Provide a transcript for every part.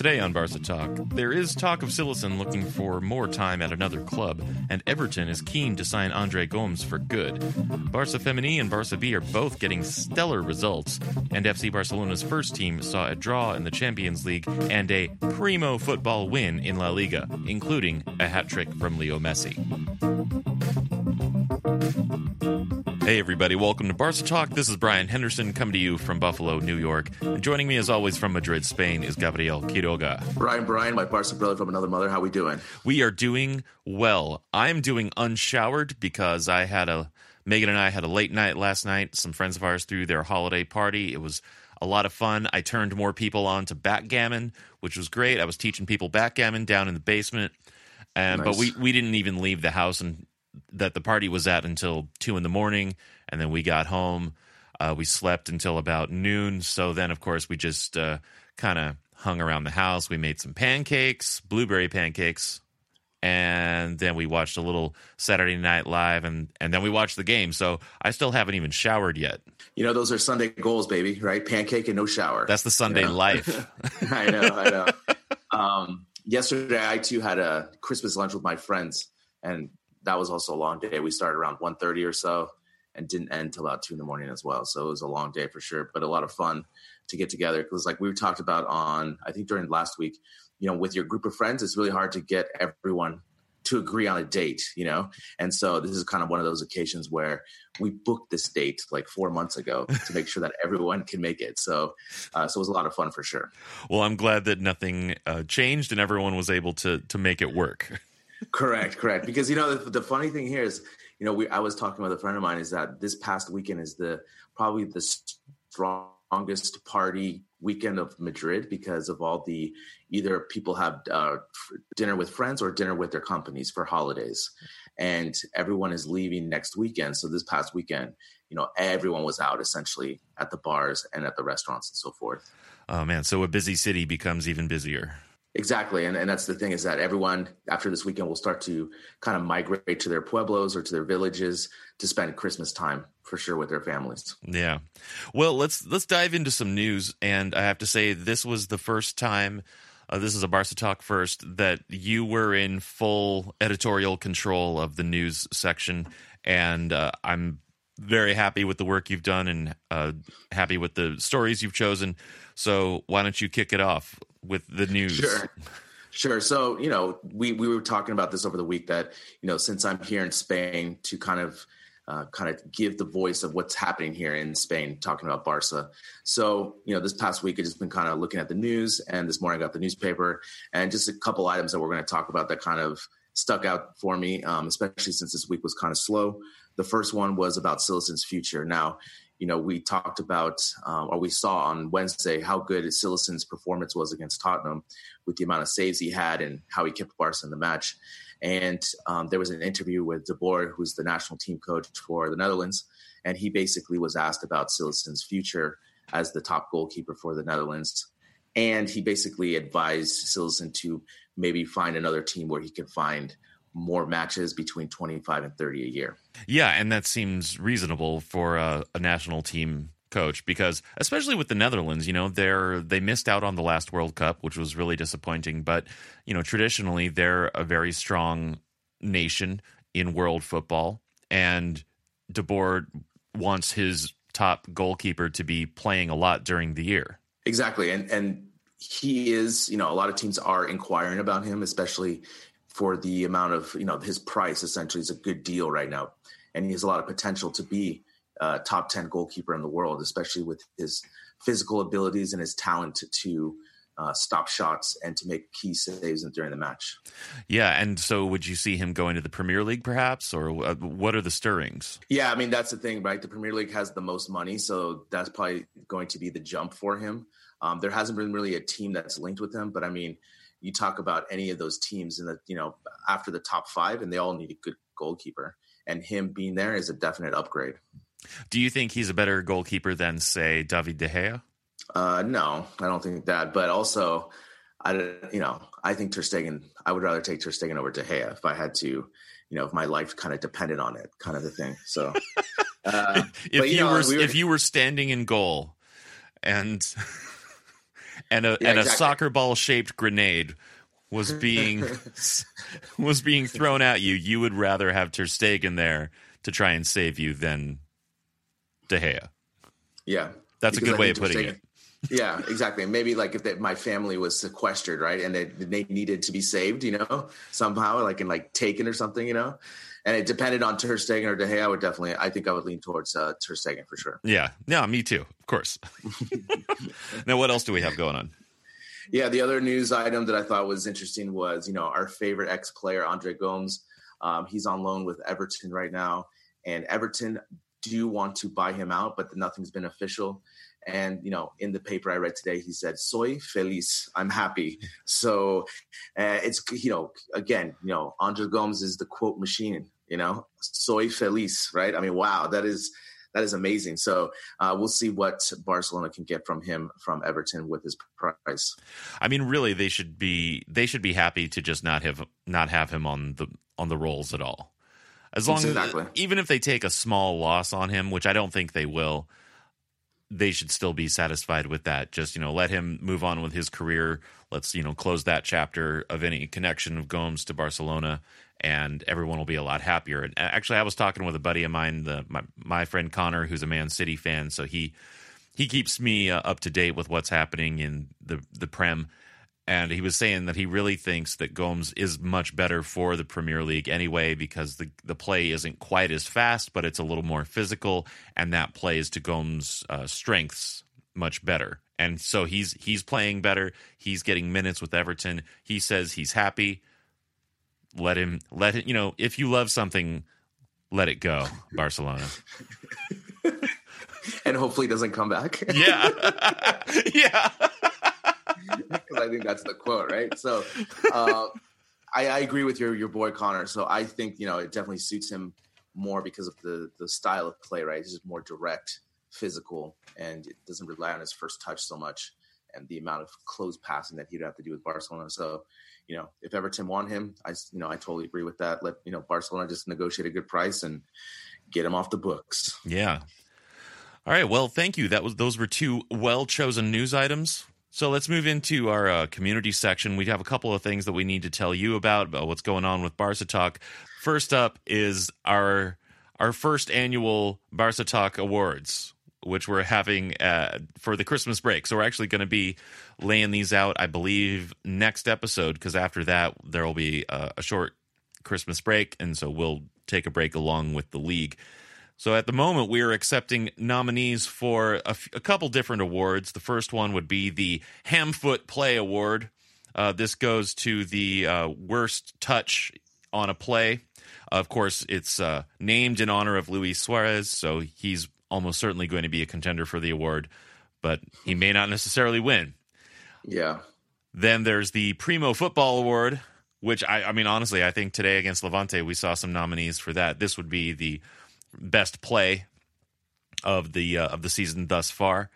Today on Barca Talk, there is talk of Cillessen looking for more time at another club, and Everton is keen to sign Andre Gomes for good. Barca Femení and Barca B are both getting stellar results, and FC Barcelona's first team saw a draw in the Champions League and a primo football win in La Liga, including a hat trick from Leo Messi. Hey, everybody, welcome to Barca Talk. This is Brian Henderson coming to you from Buffalo, New York. And joining me, as always, from Madrid, Spain, is Gabriel Quiroga. Brian, Brian, my Barca brother from another mother. How we doing? We are doing well. I'm doing unshowered because I had a, Megan and I had a late night last night. Some friends of ours threw their holiday party. It was a lot of fun. I turned more people on to backgammon, which was great. I was teaching people backgammon down in the basement. Um, Nice. But we, we didn't even leave the house and that the party was at until two in the morning, and then we got home. Uh, we slept until about noon. So then, of course, we just uh, kind of hung around the house. We made some pancakes, blueberry pancakes, and then we watched a little Saturday Night Live, and and then we watched the game. So I still haven't even showered yet. You know, those are Sunday goals, baby, right? Pancake and no shower. That's the Sunday Yeah. life. I know, I know. um, yesterday, I too had a Christmas lunch with my friends, and that was also a long day. We started around 1.30 or so and didn't end till about 2 in the morning as well. So it was a long day for sure, but a lot of fun to get together. Because like we talked about on, I think during last week, you know, with your group of friends, it's really hard to get everyone to agree on a date, you know? And so this is kind of one of those occasions where we booked this date like four months ago to make sure that everyone can make it. So, uh, so it was a lot of fun for sure. well, I'm glad that nothing uh, changed and everyone was able to to make it work. Correct, correct. Because you know the, the funny thing here is, you know, we I was talking with a friend of mine is that this past weekend is the probably the strongest party weekend of Madrid because of all the either people have uh, dinner with friends or dinner with their companies for holidays, and everyone is leaving next weekend. So this past weekend, you know, everyone was out essentially at the bars and at the restaurants and so forth. Oh man, so a busy city becomes even busier. Exactly. And, and that's the thing is that everyone after this weekend will start to kind of migrate to their pueblos or to their villages to spend Christmas time for sure with their families. Yeah. Well, let's let's dive into some news and I have to say this was the first time uh, this is a Barca Talk first that you were in full editorial control of the news section and uh, I'm very happy with the work you've done and uh, happy with the stories you've chosen. So, why don't you kick it off with the news? Sure. Sure. So, you know, we, we were talking about this over the week that, you know, since I'm here in Spain to kind of uh, kind of give the voice of what's happening here in Spain, talking about Barca. So, you know, this past week I've just been kind of looking at the news, and this morning I got the newspaper, and just a couple items that we're going to talk about that kind of stuck out for me, um, especially since this week was kind of slow. The first one was about Cillessen's future. Now, you know, we talked about, um, or we saw on Wednesday how good Cillessen's performance was against Tottenham with the amount of saves he had and how he kept Barca in the match. And um, there was an interview with De Boer, who's the national team coach for the Netherlands, and he basically was asked about Cillessen's future as the top goalkeeper for the Netherlands. And he basically advised Sileson to maybe find another team where he can find more matches between 25 and 30 a year. Yeah, and that seems reasonable for a, a national team coach because especially with the Netherlands, you know, they're they missed out on the last World Cup, which was really disappointing, but you know, traditionally they're a very strong nation in world football and De Boer wants his top goalkeeper to be playing a lot during the year. Exactly, and and he is. You know, a lot of teams are inquiring about him, especially for the amount of you know his price. Essentially, is a good deal right now, and he has a lot of potential to be a top ten goalkeeper in the world, especially with his physical abilities and his talent to uh, stop shots and to make key saves during the match. Yeah, and so would you see him going to the Premier League, perhaps, or uh, what are the stirrings? Yeah, I mean that's the thing, right? The Premier League has the most money, so that's probably going to be the jump for him. Um, there hasn't been really a team that's linked with him, but I mean, you talk about any of those teams in the you know after the top five, and they all need a good goalkeeper, and him being there is a definite upgrade. Do you think he's a better goalkeeper than, say, David De Gea? Uh, no, I don't think that. But also, I you know I think Ter Stegen. I would rather take Ter Stegen over De Gea if I had to. You know, if my life kind of depended on it, kind of the thing. So, uh, if but, you, you know, were, we were if you were standing in goal, and and a yeah, and a soccer ball shaped grenade was being was being thrown at you, you would rather have Ter Stegen there to try and save you than De Gea. Yeah, that's a good way of putting Stegen, it yeah, exactly. Maybe like if they, my family was sequestered, right, and they, they needed to be saved, you know, somehow, like in like taken or something, you know, and it depended on Ter Stegen or De Gea, I would definitely, I think I would lean towards uh, Ter Stegen for sure. Yeah, yeah, me too, of course. now, what else do we have going on? Yeah, the other news item that I thought was interesting was, you know, our favorite ex player Andre Gomes. Um, he's on loan with Everton right now, and Everton do want to buy him out, but nothing's been official. And you know, in the paper I read today, he said, "Soy feliz. I'm happy." So uh, it's you know, again, you know, Andre Gomes is the quote machine. You know, "Soy feliz." Right? I mean, wow, that is that is amazing. So uh, we'll see what Barcelona can get from him from Everton with his price. I mean, really, they should be they should be happy to just not have not have him on the on the rolls at all. As long exactly. as even if they take a small loss on him, which I don't think they will, they should still be satisfied with that. Just you know, let him move on with his career. Let's you know close that chapter of any connection of Gomes to Barcelona, and everyone will be a lot happier. And actually, I was talking with a buddy of mine, the my, my friend Connor, who's a Man City fan, so he he keeps me uh, up to date with what's happening in the the Prem and he was saying that he really thinks that Gomes is much better for the Premier League anyway because the the play isn't quite as fast, but it's a little more physical, and that plays to Gomes' uh, strengths much better. And so he's he's playing better. He's getting minutes with Everton. He says he's happy. Let him let it. You know, if you love something, let it go, Barcelona. and hopefully doesn't come back. yeah, yeah because I think that's the quote, right? So uh, I, I, agree with your your boy Connor. So I think you know it definitely suits him more because of the the style of play, right? It's just more direct, physical, and it doesn't rely on his first touch so much and the amount of close passing that he'd have to do with Barcelona. So, you know, if Everton want him, I you know I totally agree with that. Let you know Barcelona just negotiate a good price and get him off the books. Yeah. All right. Well, thank you. That was those were two well chosen news items. So let's move into our uh, community section. We have a couple of things that we need to tell you about, about what's going on with Barca Talk. First up is our our first annual Barca Talk Awards, which we're having uh, for the Christmas break. So we're actually going to be laying these out, I believe, next episode because after that there will be a, a short Christmas break, and so we'll take a break along with the league. So at the moment, we are accepting nominees for a, f- a couple different awards. The first one would be the Hamfoot Play Award. Uh, this goes to the uh, worst touch on a play. Of course, it's uh, named in honor of Luis Suarez, so he's almost certainly going to be a contender for the award, but he may not necessarily win. Yeah. Then there's the Primo Football Award, which I, I mean, honestly, I think today against Levante we saw some nominees for that. This would be the best play of the uh, of the season thus far.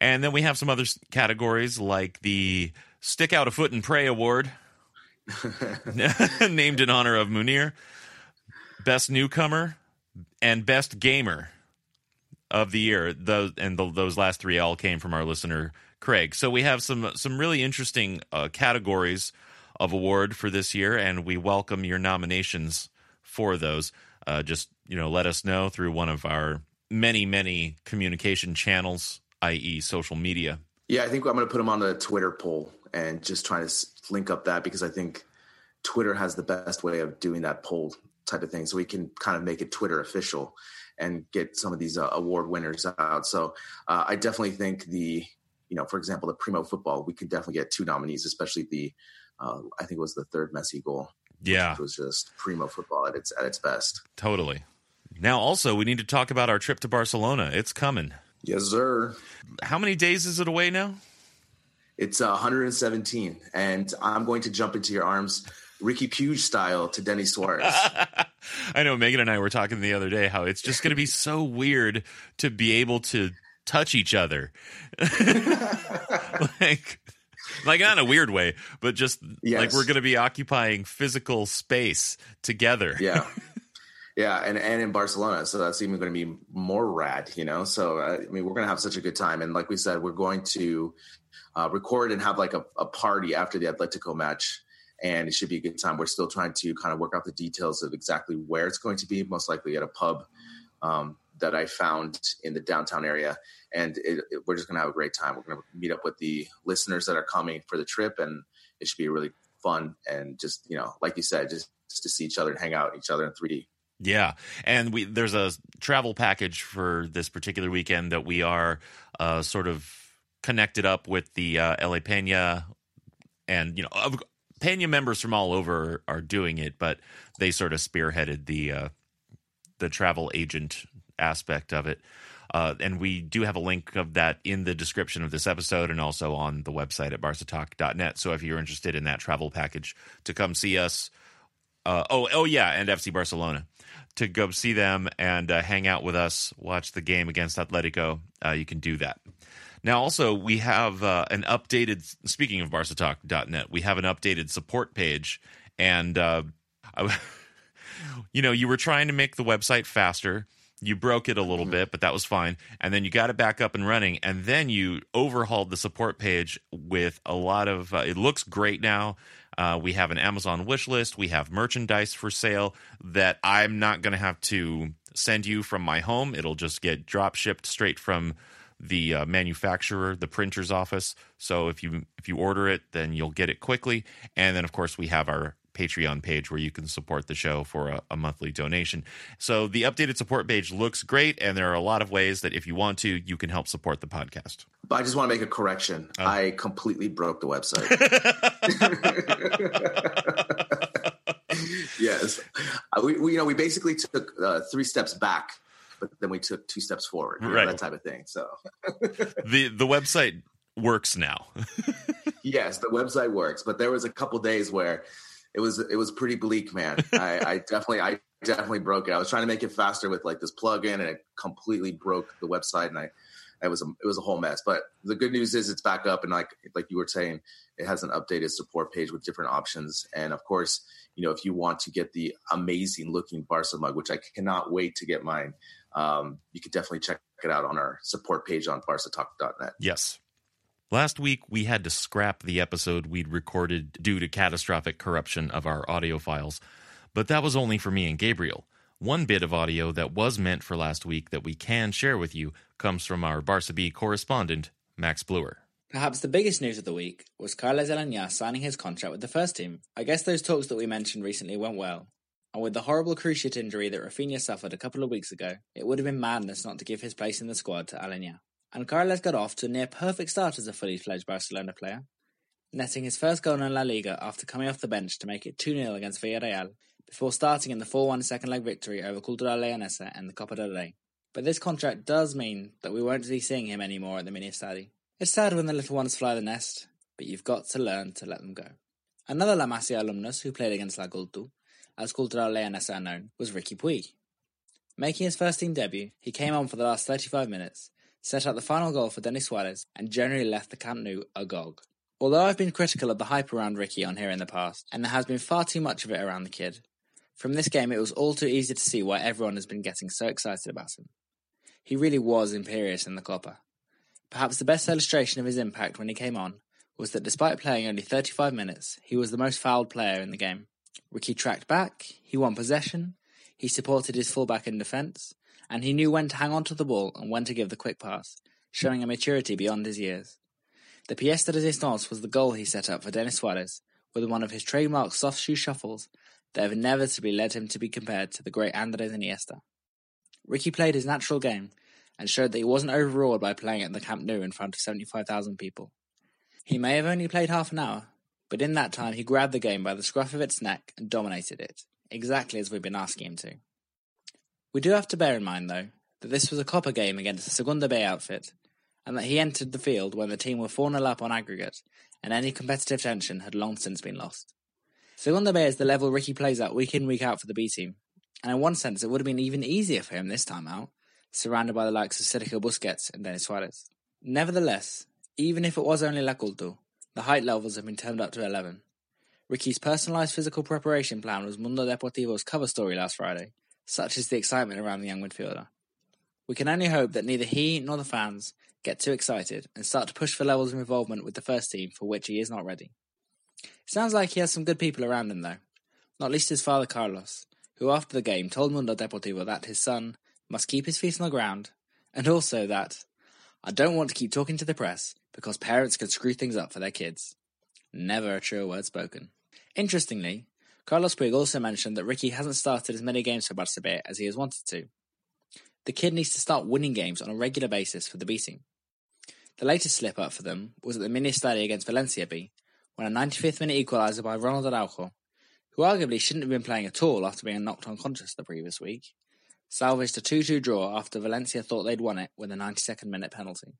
And then we have some other categories like the Stick Out a Foot and Pray Award, named in honor of Munir, Best Newcomer, and Best Gamer of the year. Those and the, those last three all came from our listener Craig. So we have some some really interesting uh, categories of award for this year, and we welcome your nominations for those uh, just you know let us know through one of our many, many communication channels, i.e., social media. Yeah, I think I'm going to put them on the Twitter poll and just try to link up that because I think Twitter has the best way of doing that poll type of thing. So we can kind of make it Twitter official and get some of these uh, award winners out. So uh, I definitely think the, you know, for example, the Primo football, we could definitely get two nominees, especially the, uh, I think it was the third Messi goal. Yeah, it was just Primo football at its at its best. Totally. Now, also, we need to talk about our trip to Barcelona. It's coming. Yes, sir. How many days is it away now? It's uh, 117, and I'm going to jump into your arms, Ricky Puig style, to Denis Suarez. I know Megan and I were talking the other day how it's just going to be so weird to be able to touch each other, like, like not in a weird way, but just yes. like we're going to be occupying physical space together. Yeah. Yeah, and and in Barcelona, so that's even going to be more rad, you know. So uh, I mean, we're going to have such a good time, and like we said, we're going to uh, record and have like a, a party after the Atletico match, and it should be a good time. We're still trying to kind of work out the details of exactly where it's going to be, most likely at a pub um, that I found in the downtown area, and it, it, we're just going to have a great time. We're going to meet up with the listeners that are coming for the trip, and it should be really fun and just you know, like you said, just, just to see each other and hang out each other in 3D. Yeah, and we there's a travel package for this particular weekend that we are uh, sort of connected up with the uh, LA Pena, and you know, Pena members from all over are doing it, but they sort of spearheaded the uh, the travel agent aspect of it. Uh, and we do have a link of that in the description of this episode and also on the website at barcatalk.net. So if you're interested in that travel package to come see us, uh, oh, oh yeah, and FC Barcelona to go see them and uh, hang out with us, watch the game against Atletico, uh, you can do that. Now, also, we have uh, an updated, speaking of BarcaTalk.net, we have an updated support page. And, uh, I, you know, you were trying to make the website faster. You broke it a little mm-hmm. bit, but that was fine. And then you got it back up and running. And then you overhauled the support page with a lot of, uh, it looks great now. Uh, we have an Amazon wish list. We have merchandise for sale that I'm not going to have to send you from my home. It'll just get drop shipped straight from the uh, manufacturer, the printer's office. So if you if you order it, then you'll get it quickly. And then of course we have our Patreon page where you can support the show for a, a, monthly donation. So the updated support page looks great, and there are a lot of ways that if you want to, you can help support the podcast. But I just want to make a correction. Oh. I completely broke the website. yes, uh, we, we, you know we basically took uh, three steps back, but then we took two steps forward. right, know, that type of thing. So the the website works now. yes, the website works, but there was a couple days where it was it was pretty bleak, man. I, I definitely I definitely broke it. I was trying to make it faster with like this plugin, and it completely broke the website, and I it was a it was a whole mess. But the good news is it's back up, and like like you were saying, it has an updated support page with different options, and of course, you know if you want to get the amazing looking Barca mug, which I cannot wait to get mine, um, you could definitely check it out on our support page on barcatalk.net. Yes. Last week, we had to scrap the episode we'd recorded due to catastrophic corruption of our audio files, but that was only for me and Gabriel. One bit of audio that was meant for last week that we can share with you comes from our Barca B correspondent, Max Bluer. Perhaps the biggest news of the week was Carles Aleñá signing his contract with the first team. I guess those talks that we mentioned recently went well, and with the horrible cruciate injury that Rafinha suffered a couple of weeks ago, it would have been madness not to give his place in the squad to Aleñá and Carles got off to a near perfect start as a fully fledged Barcelona player, netting his first goal in La Liga after coming off the bench to make it 2 0 against Villarreal, before starting in the 4 1 second leg victory over Cultural Leonesa and the Copa del Rey. But this contract does mean that we won't be seeing him anymore at the mini stadi. It's sad when the little ones fly the nest, but you've got to learn to let them go. Another La Masia alumnus who played against La Cultu, as Cultural Leonesa are known, was Ricky Puig. Making his first team debut, he came on for the last 35 minutes set out the final goal for Denis Suarez, and generally left the Camp Nou agog. Although I've been critical of the hype around Ricky on here in the past, and there has been far too much of it around the kid, from this game it was all too easy to see why everyone has been getting so excited about him. He really was imperious in the Copa. Perhaps the best illustration of his impact when he came on was that despite playing only 35 minutes, he was the most fouled player in the game. Ricky tracked back, he won possession, he supported his fullback in defence, and he knew when to hang on to the ball and when to give the quick pass, showing a maturity beyond his years. The pièce de résistance was the goal he set up for Denis Suarez, with one of his trademark soft shoe shuffles that have inevitably led him to be compared to the great Andres Iniesta. Ricky played his natural game and showed that he wasn't overawed by playing at the Camp Nou in front of 75,000 people. He may have only played half an hour, but in that time he grabbed the game by the scruff of its neck and dominated it, exactly as we've been asking him to. We do have to bear in mind, though, that this was a Copa game against the Segunda B outfit, and that he entered the field when the team were 4 0 up on aggregate, and any competitive tension had long since been lost. Segunda B is the level Ricky plays at week in, week out for the B team, and in one sense it would have been even easier for him this time out, surrounded by the likes of Sergio Busquets and Denis Suarez. Nevertheless, even if it was only La Cultu, the height levels have been turned up to 11. Ricky's personalised physical preparation plan was Mundo Deportivo's cover story last Friday, such is the excitement around the young midfielder. We can only hope that neither he nor the fans get too excited and start to push for levels of involvement with the first team for which he is not ready. It sounds like he has some good people around him, though, not least his father Carlos, who after the game told Mundo Deportivo that his son must keep his feet on the ground, and also that, I don't want to keep talking to the press because parents can screw things up for their kids. Never a truer word spoken. Interestingly, Carlos Puig also mentioned that Ricky hasn't started as many games for Barça B as he has wanted to. The kid needs to start winning games on a regular basis for the B team. The latest slip up for them was at the mini study against Valencia B, when a 95th minute equaliser by Ronald Araujo, who arguably shouldn't have been playing at all after being knocked unconscious the previous week, salvaged a 2 2 draw after Valencia thought they'd won it with a 92nd minute penalty.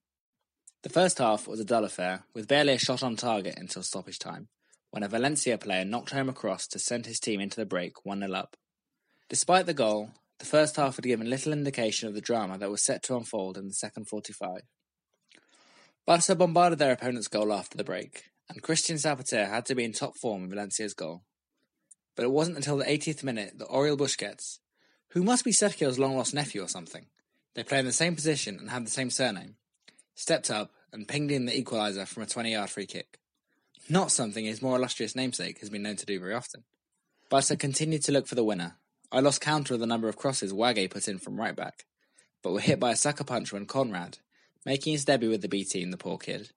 The first half was a dull affair, with barely a shot on target until stoppage time, when a Valencia player knocked home a cross to send his team into the break 1 0 up. Despite the goal, the first half had given little indication of the drama that was set to unfold in the second 45. Barca bombarded their opponent's goal after the break, and Christian Zapater had to be in top form in Valencia's goal. But it wasn't until the 80th minute that Oriol Busquets, who must be Sergio's long lost nephew or something, they play in the same position and have the same surname, stepped up and pinged in the equaliser from a 20 yard free kick. Not something his more illustrious namesake has been known to do very often. Barca continued to look for the winner. I lost count of the number of crosses Wagué put in from right back, but were hit by a sucker punch when Konrad, making his debut with the B team, the poor kid,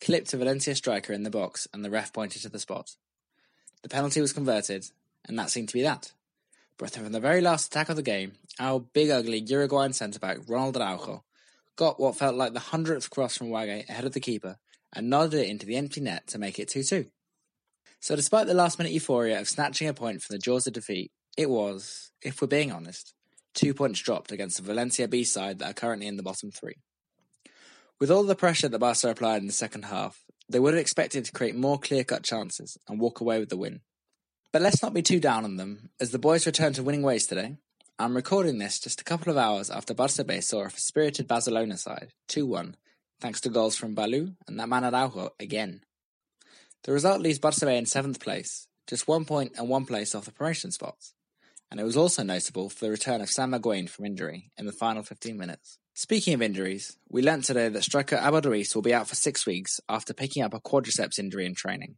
clipped a Valencia striker in the box and the ref pointed to the spot. The penalty was converted, and that seemed to be that. But from the very last attack of the game, our big ugly Uruguayan centre back Ronald Araujo got what felt like the hundredth cross from Wagué ahead of the keeper and nodded it into the empty net to make it 2 2. So, despite the last minute euphoria of snatching a point from the jaws of defeat, it was, if we're being honest, two points dropped against the Valencia B side that are currently in the bottom three. With all the pressure that Barca applied in the second half, they would have expected to create more clear cut chances and walk away with the win. But let's not be too down on them, as the boys return to winning ways today. I'm recording this just a couple of hours after Barça B saw a spirited Barcelona side, 2 1, thanks to goals from Ballou and that man Araujo again. The result leaves Barça B in 7th place, just one point and one place off the promotion spots, and it was also notable for the return of Sam Maguin from injury in the final 15 minutes. Speaking of injuries, we learnt today that striker Abel Ruiz will be out for six weeks after picking up a quadriceps injury in training.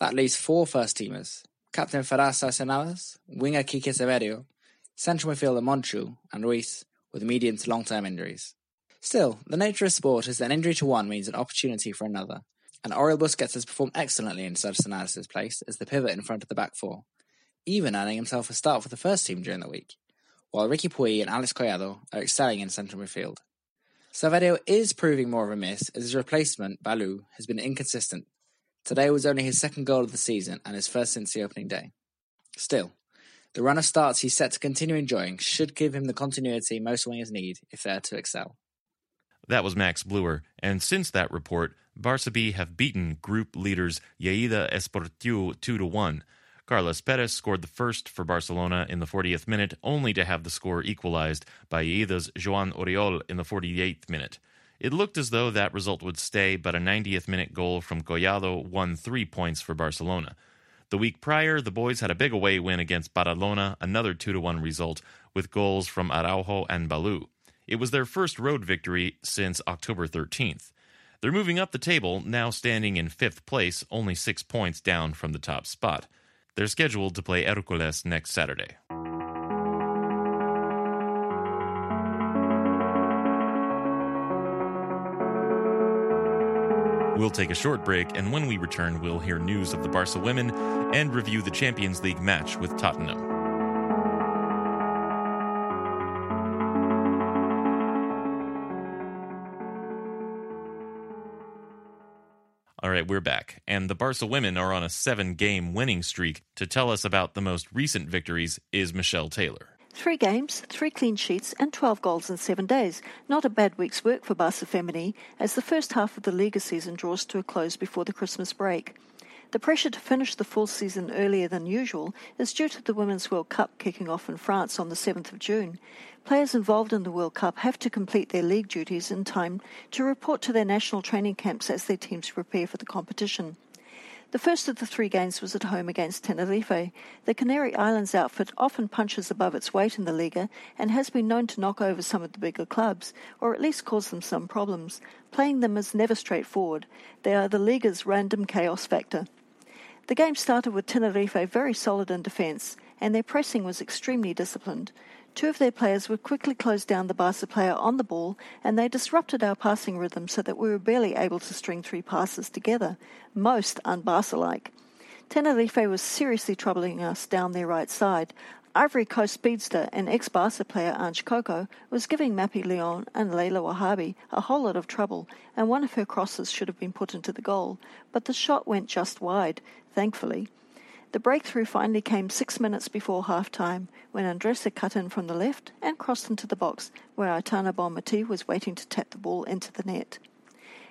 That leaves four first teamers Captain Ferran Sarsanedas, winger Kike Saverio, central midfielder Monchu, and Ruiz with medium to long term injuries. Still, the nature of sport is that an injury to one means an opportunity for another, and Oriol Busquets has performed excellently in Sarsanedas' place as the pivot in front of the back four, even earning himself a start for the first team during the week, while Ricky Puig and Alex Collado are excelling in central midfield. Saverio is proving more of a miss as his replacement, Ballou, has been inconsistent Today was only his second goal of the season and his first since the opening day. Still, the run of starts he's set to continue enjoying should give him the continuity most wingers need if they are to excel. That was Max Bluer, and since that report, Barça B have beaten group leaders Lleida Esportiu 2 to 1. Carlos Perez scored the first for Barcelona in the 40th minute, only to have the score equalized by Lleida's Joan Oriol in the 48th minute. It looked as though that result would stay, but a 90th minute goal from Collado won three points for Barcelona. The week prior, the boys had a big away win against Badalona, another 2 1 result, with goals from Araujo and Ballou. It was their first road victory since October 13th. They're moving up the table, now standing in fifth place, only six points down from the top spot. They're scheduled to play Hercules next Saturday. We'll take a short break, and when we return, we'll hear news of the Barca women and review the Champions League match with Tottenham. All right, we're back. And the Barca women are on a seven game winning streak. To tell us about the most recent victories is Michelle Taylor. Three games, three clean sheets, and 12 goals in seven days. Not a bad week's work for Barca Femení as the first half of the Liga season draws to a close before the Christmas break. The pressure to finish the full season earlier than usual is due to the Women's World Cup kicking off in France on the 7th of June. Players involved in the World Cup have to complete their league duties in time to report to their national training camps as their teams prepare for the competition. The first of the three games was at home against Tenerife. The Canary Islands outfit often punches above its weight in the Liga and has been known to knock over some of the bigger clubs, or at least cause them some problems. Playing them is never straightforward. They are the Liga's random chaos factor. The game started with Tenerife very solid in defence, and their pressing was extremely disciplined. Two of their players would quickly close down the Barca player on the ball, and they disrupted our passing rhythm so that we were barely able to string three passes together, most un-Barca like. Tenerife was seriously troubling us down their right side. Ivory Coast speedster and ex-Barca player Ange Coco was giving Mapi Leon and Leila Ouahabi a whole lot of trouble, and one of her crosses should have been put into the goal, but the shot went just wide, thankfully. The breakthrough finally came six minutes before half-time when Andressa cut in from the left and crossed into the box where Aitana Bonmati was waiting to tap the ball into the net.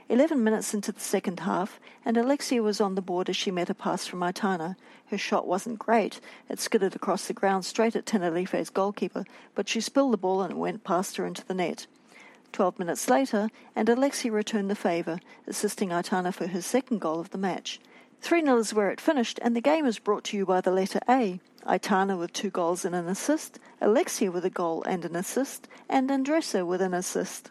Eleven minutes into the second half, and Alexia was on the board as she met a pass from Aitana. Her shot wasn't great. It skidded across the ground straight at Tenerife's goalkeeper, but she spilled the ball and it went past her into the net. Twelve minutes later, and Alexia returned the favour, assisting Aitana for her second goal of the match. 3 0 is where it finished, and the game is brought to you by the letter A. Aitana with two goals and an assist, Alexia with a goal and an assist, and Andressa with an assist.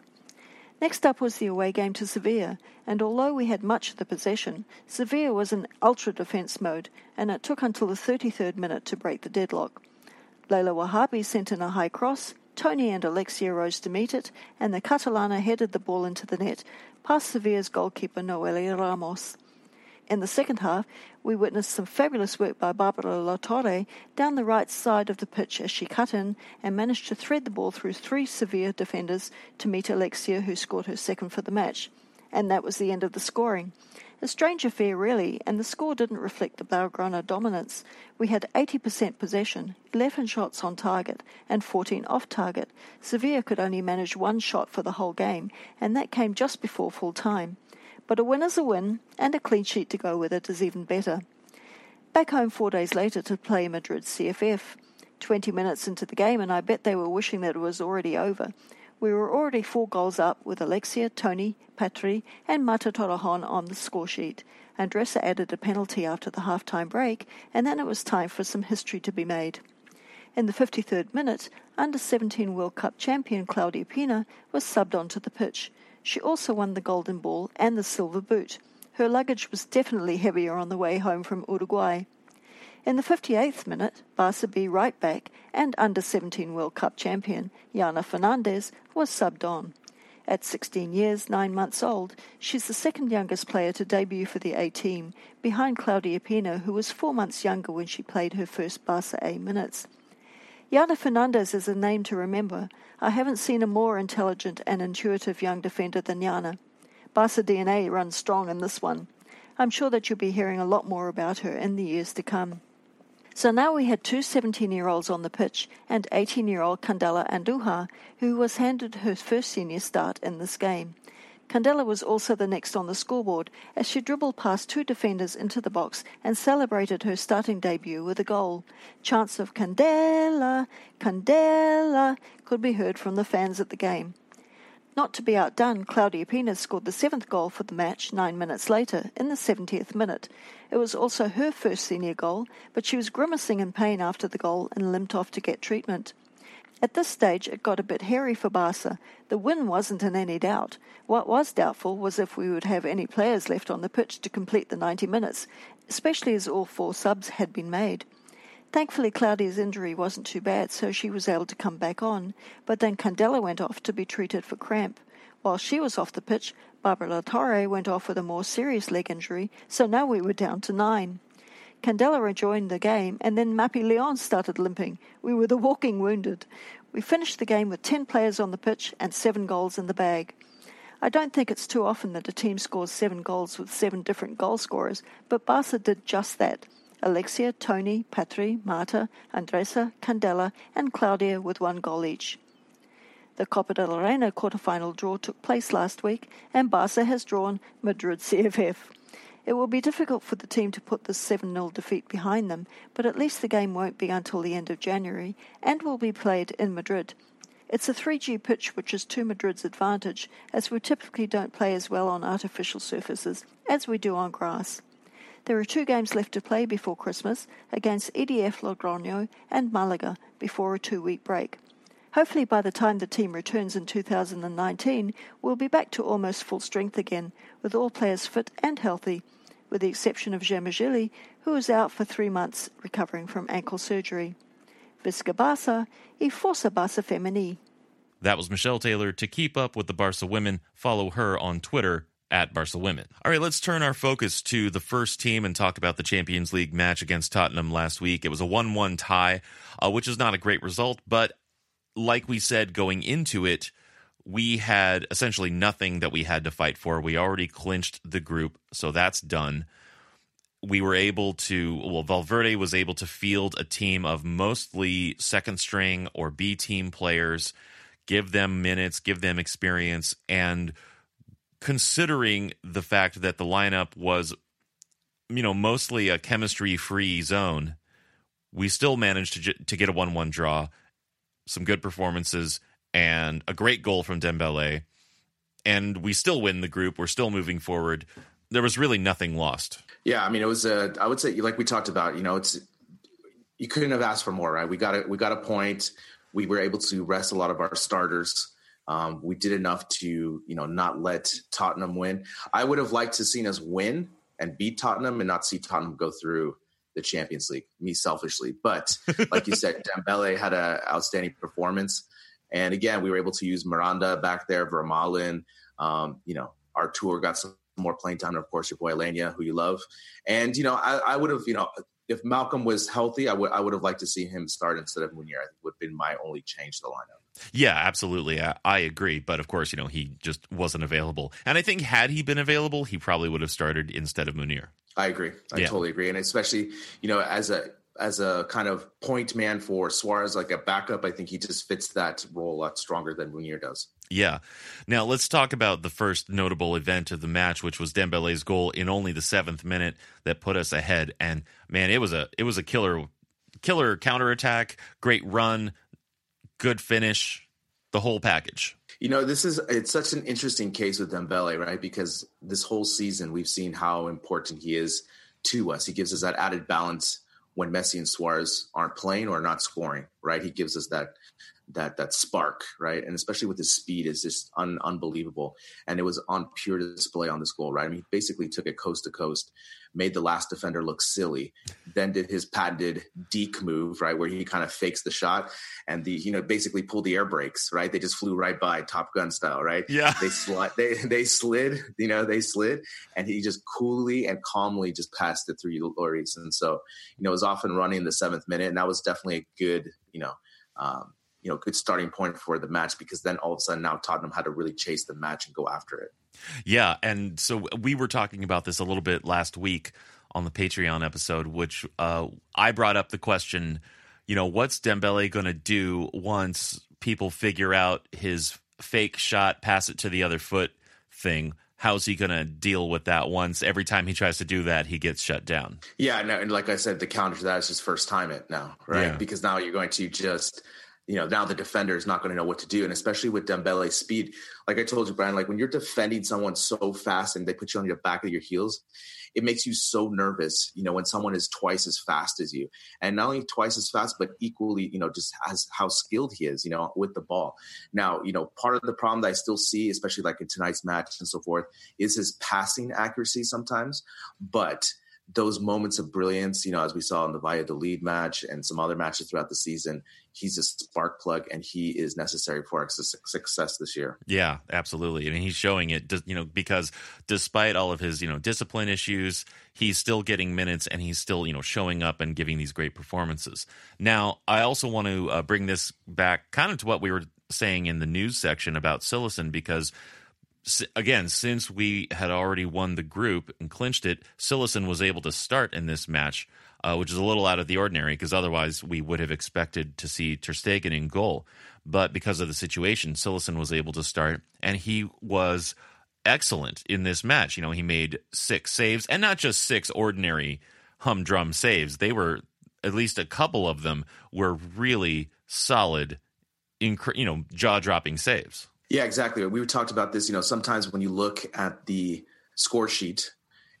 Next up was the away game to Sevilla, and although we had much of the possession, Sevilla was in ultra defence mode, and it took until the 33rd minute to break the deadlock. Leila Ouahabi sent in a high cross, Tony and Alexia rose to meet it, and the Catalana headed the ball into the net, past Sevilla's goalkeeper Noelia Ramos. In the second half, we witnessed some fabulous work by Barbara Latorre down the right side of the pitch as she cut in and managed to thread the ball through three Sevilla defenders to meet Alexia, who scored her second for the match. And that was the end of the scoring. A strange affair, really, and the score didn't reflect the Blaugrana dominance. We had 80% possession, 11 shots on target, and 14 off target. Sevilla could only manage one shot for the whole game, and that came just before full time. But a win is a win, and a clean sheet to go with it is even better. Back home four days later to play Madrid CFF. 20 minutes into the game, and I bet they were wishing that it was already over. We were already four goals up with Alexia, Tony, Patri, and Marta Torrejon on the score sheet. Andressa added a penalty after the half-time break, and then it was time for some history to be made. In the 53rd minute, under 17 World Cup champion Claudia Pina was subbed onto the pitch. She also won the Golden Ball and the Silver Boot. Her luggage was definitely heavier on the way home from Uruguay. In the 58th minute, Barca B right back and under 17 World Cup champion Jana Fernandez was subbed on. At 16 years, 9 months old, she's the second youngest player to debut for the A team, behind Claudia Pina, who was 4 months younger when she played her first Barca A minutes. Jana Fernandez is a name to remember. I haven't seen a more intelligent and intuitive young defender than Jana. Barca DNA runs strong in this one. I'm sure that you'll be hearing a lot more about her in the years to come. So now we had two 17 year olds on the pitch and 18 year old Candela Andujar, who was handed her first senior start in this game. Candela was also the next on the scoreboard as she dribbled past two defenders into the box and celebrated her starting debut with a goal. Chants of Candela, Candela could be heard from the fans at the game. Not to be outdone, Claudia Pina scored the seventh goal for the match nine minutes later, in the 70th minute. It was also her first senior goal, but she was grimacing in pain after the goal and limped off to get treatment. At this stage, it got a bit hairy for Barca. The win wasn't in any doubt. What was doubtful was if we would have any players left on the pitch to complete the 90 minutes, especially as all four subs had been made. Thankfully, Claudia's injury wasn't too bad, so she was able to come back on, but then Candela went off to be treated for cramp. While she was off the pitch, Barbara Latorre went off with a more serious leg injury, so now we were down to nine. Candela rejoined the game, and then Mapi Leon started limping. We were the walking wounded. We finished the game with 10 players on the pitch and 7 goals in the bag. I don't think it's too often that a team scores 7 goals with 7 different goal scorers, but Barca did just that. Alexia, Tony, Patri, Marta, Andressa, Candela, and Claudia with one goal each. The Copa del Reina quarter-final draw took place last week, and Barca has drawn Madrid CFF. It will be difficult for the team to put this 7 0 defeat behind them, but at least the game won't be until the end of January and will be played in Madrid. It's a 3G pitch which is to Madrid's advantage, as we typically don't play as well on artificial surfaces as we do on grass. There are two games left to play before Christmas against EDF Logroño and Malaga before a two week break. Hopefully, by the time the team returns in 2019, we'll be back to almost full strength again, with all players fit and healthy, with the exception of Gemma who is out for three months recovering from ankle surgery. Visca Barça e Força Barça Femení. That was Michelle Taylor. To keep up with the Barca women, follow her on Twitter at Barca Women. All right, let's turn our focus to the first team and talk about the Champions League match against Tottenham last week. It was a 1 1 tie, uh, which is not a great result, but like we said going into it, we had essentially nothing that we had to fight for. We already clinched the group, so that's done. We were able to, well, Valverde was able to field a team of mostly second string or B team players, give them minutes, give them experience. And considering the fact that the lineup was, you know, mostly a chemistry free zone, we still managed to, to get a 1 1 draw some good performances, and a great goal from Dembele. And we still win the group. We're still moving forward. There was really nothing lost. Yeah, I mean, it was a. I would say, like we talked about, you know, it's you couldn't have asked for more, right? We got a we got a point. We were able to rest a lot of our starters. Um, we did enough to, you know, not let Tottenham win. I would have liked to seen us win and beat Tottenham and not see Tottenham go through the Champions League, me selfishly. But like you said, Dembele had an outstanding performance. And again, we were able to use Miranda back there, Vermaelen. Um, you know, Arthur got some more playing time. And of course, your boy Aleñá, who you love. And, you know, I, I would have, you know, if Malcom was healthy, I would I would have liked to see him start instead of Munir. I think would have been my only change to the lineup. Yeah, absolutely. I, I, agree. But of course, you know, he just wasn't available. And I think had he been available, he probably would have started instead of Munir. I agree. I yeah. totally agree. And especially, you know, as a as a kind of point man for Suarez, like a backup, I think he just fits that role a lot stronger than Munir does. Yeah. Now let's talk about the first notable event of the match, which was Dembele's goal in only the seventh minute that put us ahead. And man, it was a it was a killer killer counterattack, great run, good finish, the whole package. You know, this is it's such an interesting case with Dembele, right? Because this whole season we've seen how important he is to us. He gives us that added balance when Messi and Suarez aren't playing or not scoring, right? He gives us that that that spark, right? And especially with his speed is just un, unbelievable. And it was on pure display on this goal, right? I mean, he basically took it coast to coast made the last defender look silly. Then did his patented deke move, right, where he kind of fakes the shot and the you know basically pulled the air brakes, right? They just flew right by Top Gun style, right? Yeah. They slid, they they slid, you know, they slid, and he just coolly and calmly just passed it through Lloris, and so you know it was off and running in the seventh minute, and that was definitely a good, you know. Um, you know, good starting point for the match because then all of a sudden now Tottenham had to really chase the match and go after it. Yeah, and so we were talking about this a little bit last week on the Patreon episode, which uh, I brought up the question, you know, what's Dembele going to do once people figure out his fake shot, pass it to the other foot thing? How's he going to deal with that once every time he tries to do that, he gets shut down? Yeah, no, and like I said, the counter to that is just first time it now, right? Yeah. Because now you're going to just you know, now the defender is not going to know what to do. And especially with Dembele's speed, like I told you, Brian, like when you're defending someone so fast and they put you on your back of your heels, it makes you so nervous, you know, when someone is twice as fast as you. And not only twice as fast, but equally, you know, just as how skilled he is, you know, with the ball. Now, you know, part of the problem that I still see, especially like in tonight's match and so forth, is his passing accuracy sometimes. But those moments of brilliance, you know, as we saw in the Valladolid match and some other matches throughout the season, he's a spark plug and he is necessary for our success this year. Yeah, absolutely. I mean, he's showing it, you know, because despite all of his, you know, discipline issues, he's still getting minutes and he's still, you know, showing up and giving these great performances. Now, I also want to uh, bring this back kind of to what we were saying in the news section about Cillessen because again, since we had already won the group and clinched it, Cillessen was able to start in this match, uh, which is a little out of the ordinary because otherwise we would have expected to see Ter Stegen in goal. But because of the situation, Cillessen was able to start, and he was excellent in this match. You know, he made six saves, and not just six ordinary humdrum saves. They were at least a couple of them were really solid, inc- you know, jaw dropping saves. Yeah, exactly. We talked about this. You know, sometimes when you look at the score sheet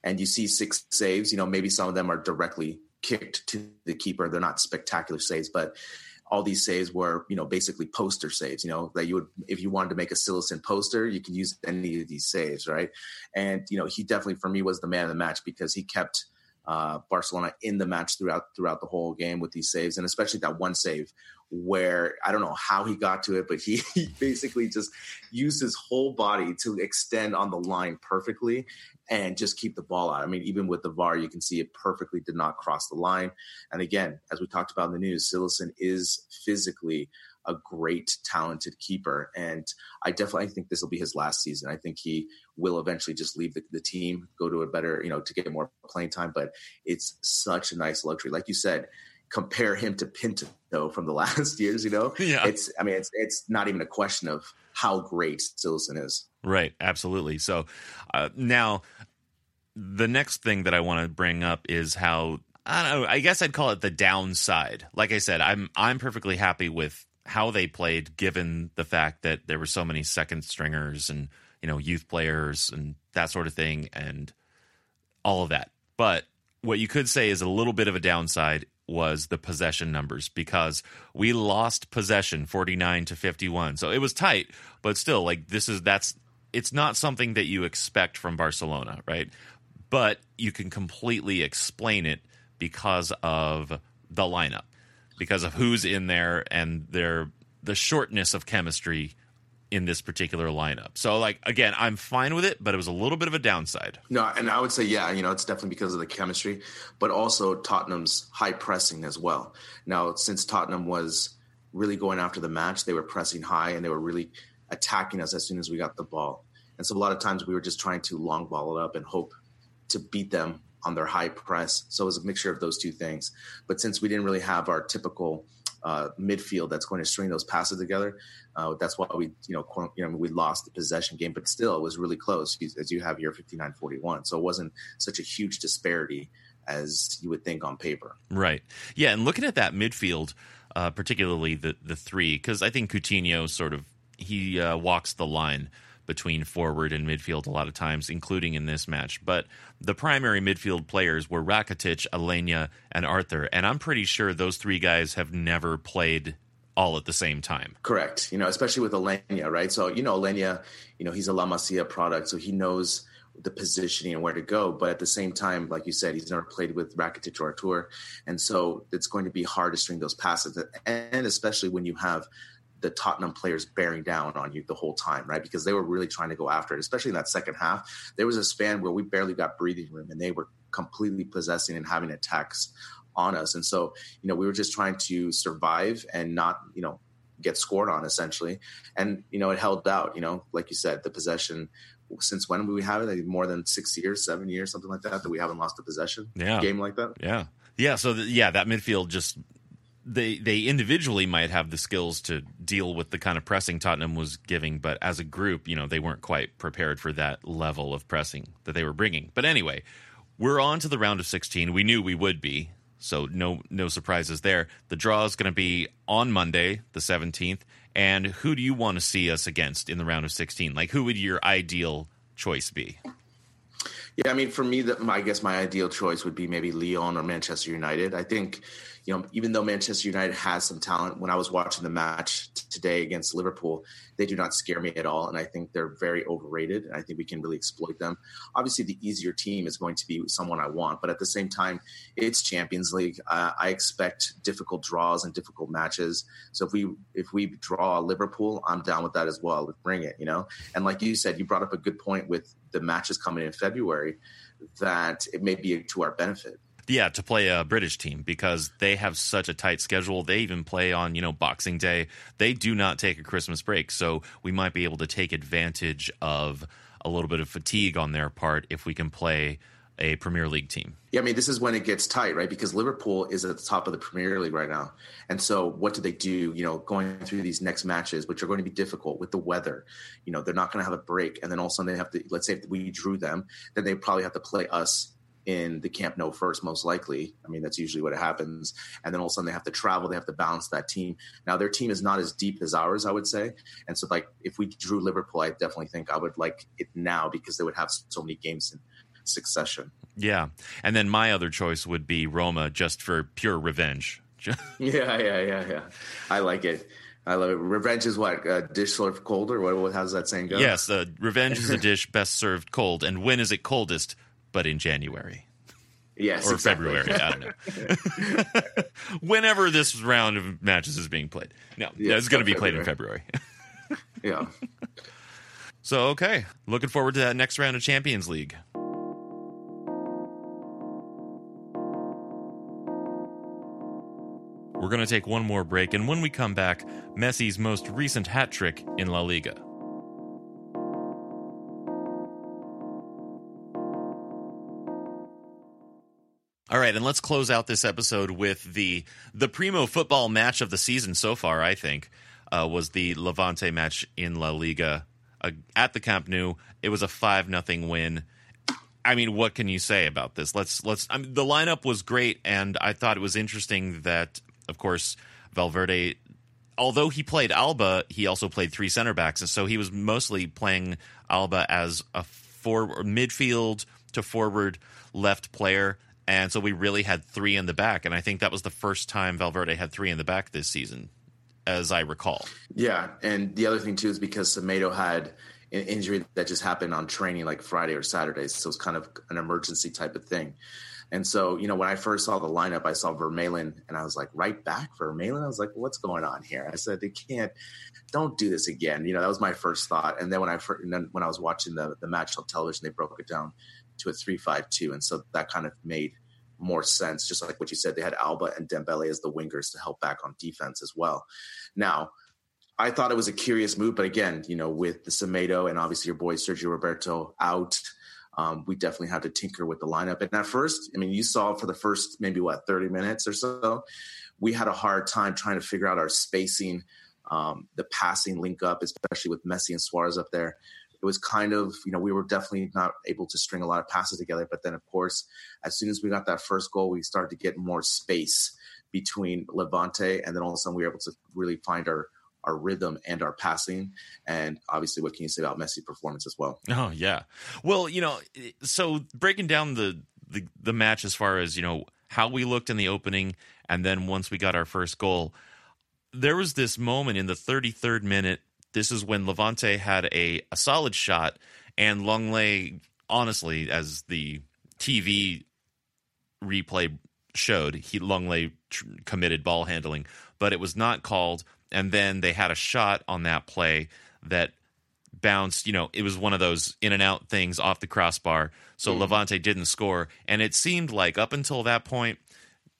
and you see six saves, you know, maybe some of them are directly kicked to the keeper. They're not spectacular saves, but all these saves were, you know, basically poster saves. You know, that you would, if you wanted to make a Cillessen poster, you can use any of these saves, right? And you know, he definitely for me was the man of the match because he kept uh, Barcelona in the match throughout throughout the whole game with these saves, and especially that one save where I don't know how he got to it, but he, he basically just used his whole body to extend on the line perfectly and just keep the ball out. I mean, even with the VAR, you can see it perfectly did not cross the line. And again, as we talked about in the news, Cillessen is physically a great, talented keeper. And I definitely think this will be his last season. I think he will eventually just leave the, the, team, go to a better, you know, to get more playing time. But it's such a nice luxury. Like you said, compare him to Pinto from the last years, you know? Yeah. It's I mean it's it's not even a question of how great Cillessen is. Right, absolutely. So uh, now the next thing that I want to bring up is how I don't know, I guess I'd call it the downside. Like I said, I'm I'm perfectly happy with how they played given the fact that there were so many second stringers and, you know, youth players and that sort of thing and all of that. But what you could say is a little bit of a downside was the possession numbers because we lost possession 49 to 51. So it was tight, but still like this is that's it's not something that you expect from Barcelona, right? But you can completely explain it because of the lineup, because of who's in there and their the shortness of chemistry in this particular lineup. So like again, I'm fine with it, but it was a little bit of a downside. No, and I would say yeah, you know, it's definitely because of the chemistry, but also Tottenham's high pressing as well. Now, since Tottenham was really going after the match, they were pressing high and they were really attacking us as soon as we got the ball. And so a lot of times we were just trying to long ball it up and hope to beat them on their high press. So it was a mixture of those two things. But since we didn't really have our typical uh, midfield that's going to string those passes together. Uh, that's why we, you know, you know, we lost the possession game, but still it was really close as you have here 59-41. So it wasn't such a huge disparity as you would think on paper. Right. Yeah. And looking at that midfield, uh, particularly the, the three, because I think Coutinho sort of, he uh, walks the line between forward and midfield a lot of times, including in this match. But the primary midfield players were Rakitic, Aleñá, and Arthur. And I'm pretty sure those three guys have never played all at the same time. Correct. You know, especially with Aleñá, right? So, you know, Aleñá, you know, he's a La Masia product, so he knows the positioning and where to go. But at the same time, like you said, he's never played with Rakitic or Arthur. And so it's going to be hard to string those passes. And especially when you have the Tottenham players bearing down on you the whole time, right? Because they were really trying to go after it, especially in that second half. There was a span where we barely got breathing room and they were completely possessing and having attacks on us. And so, you know, we were just trying to survive and not, you know, get scored on essentially. And, you know, it held out, you know, like you said, the possession since when we have it? Like more than six years, seven years, something like that, that we haven't lost a possession yeah. game like that. Yeah. Yeah. So, the, yeah, that midfield just they they individually might have the skills to deal with the kind of pressing Tottenham was giving, but as a group, you know, they weren't quite prepared for that level of pressing that they were bringing. But anyway, we're on to the round of 16. We knew we would be, so no no surprises there. The draw is going to be on Monday, the 17th. And who do you want to see us against in the round of 16? Like who would your ideal choice be? Yeah, I mean, for me, the, I guess my ideal choice would be maybe Lyon or Manchester United. I think, you know, even though Manchester United has some talent, when I was watching the match today against Liverpool, they do not scare me at all. And I think they're very overrated. And I think we can really exploit them. Obviously, the easier team is going to be someone I want, but at the same time, it's Champions League. Uh, I expect difficult draws and difficult matches. So if we if we draw Liverpool, I'm down with that as well. Bring it, you know. And like you said, you brought up a good point with the matches coming in February that it may be to our benefit. Yeah, to play a British team because they have such a tight schedule. They even play on, you know, Boxing Day. They do not take a Christmas break. So we might be able to take advantage of a little bit of fatigue on their part if we can play a Premier League team. Yeah, I mean, this is when it gets tight, right? Because Liverpool is at the top of the Premier League right now. And so what do they do, you know, going through these next matches, which are going to be difficult with the weather? You know, they're not going to have a break. And then all of a sudden they have to, let's say if we drew them, then they probably have to play us in the Camp Nou first, most likely. I mean, that's usually what happens. And then all of a sudden they have to travel. They have to balance that team. Now their team is not as deep as ours, I would say. And so, like, if we drew Liverpool, I definitely think I would like it now because they would have so many games in succession. Yeah, and then my other choice would be Roma, just for pure revenge. yeah, yeah, yeah, yeah. I like it. I love it. Revenge is what a dish served cold, or what? How does that saying go? Yes, uh, revenge is a dish best served cold. And when is it coldest? But in January. Yes, or exactly. February. I don't know. Whenever this round of matches is being played. No, Yeah, it's going to be played in February. February. yeah. So, okay. Looking forward to that next round of Champions League. We're going to take one more break, and when we come back, Messi's most recent hat trick in La Liga. All right, and let's close out this episode with the the primo football match of the season so far. I think uh, was the Levante match in La Liga uh, at the Camp Nou. It was a five nothing win. I mean, what can you say about this? Let's let's. I mean, the lineup was great, and I thought it was interesting that, of course, Valverde, although he played Alba, he also played three center backs, and so he was mostly playing Alba as a forward midfield to forward left player. And so we really had three in the back, and I think that was the first time Valverde had three in the back this season, as I recall. Yeah, and the other thing too is because Semedo had an injury that just happened on training like Friday or Saturday, so it's kind of an emergency type of thing. And so, you know, when I first saw the lineup, I saw Vermaelen, and I was like, right back Vermaelen. I was like, what's going on here? I said, they can't, don't do this again. You know, that was my first thought. And then when I first, then when I was watching the the match on television, they broke it down to a three-five-two, and so that kind of made more sense. Just like what you said, they had Alba and Dembele as the wingers to help back on defense as well. Now, I thought it was a curious move, but again, you know, with the Semedo and obviously your boy Sergio Roberto out, um, we definitely had to tinker with the lineup. And at first, I mean, you saw for the first maybe what thirty minutes or so, we had a hard time trying to figure out our spacing, um, the passing link up, especially with Messi and Suarez up there. It was kind of, you know, we were definitely not able to string a lot of passes together. But then, of course, as soon as we got that first goal, we started to get more space between Levante, and then all of a sudden we were able to really find our our rhythm and our passing. And obviously, what can you say about Messi performance as well? Oh yeah. Well, you know, so breaking down the the, the match as far as you know how we looked in the opening, and then once we got our first goal, there was this moment in the 33rd minute. This is when Levante had a, a solid shot, and Lenglet, honestly, as the TV replay showed, he Lenglet tr- committed ball handling, but it was not called. And then they had a shot on that play that bounced. You know, it was one of those in and out things off the crossbar. So hmm. Levante didn't score, and it seemed like up until that point,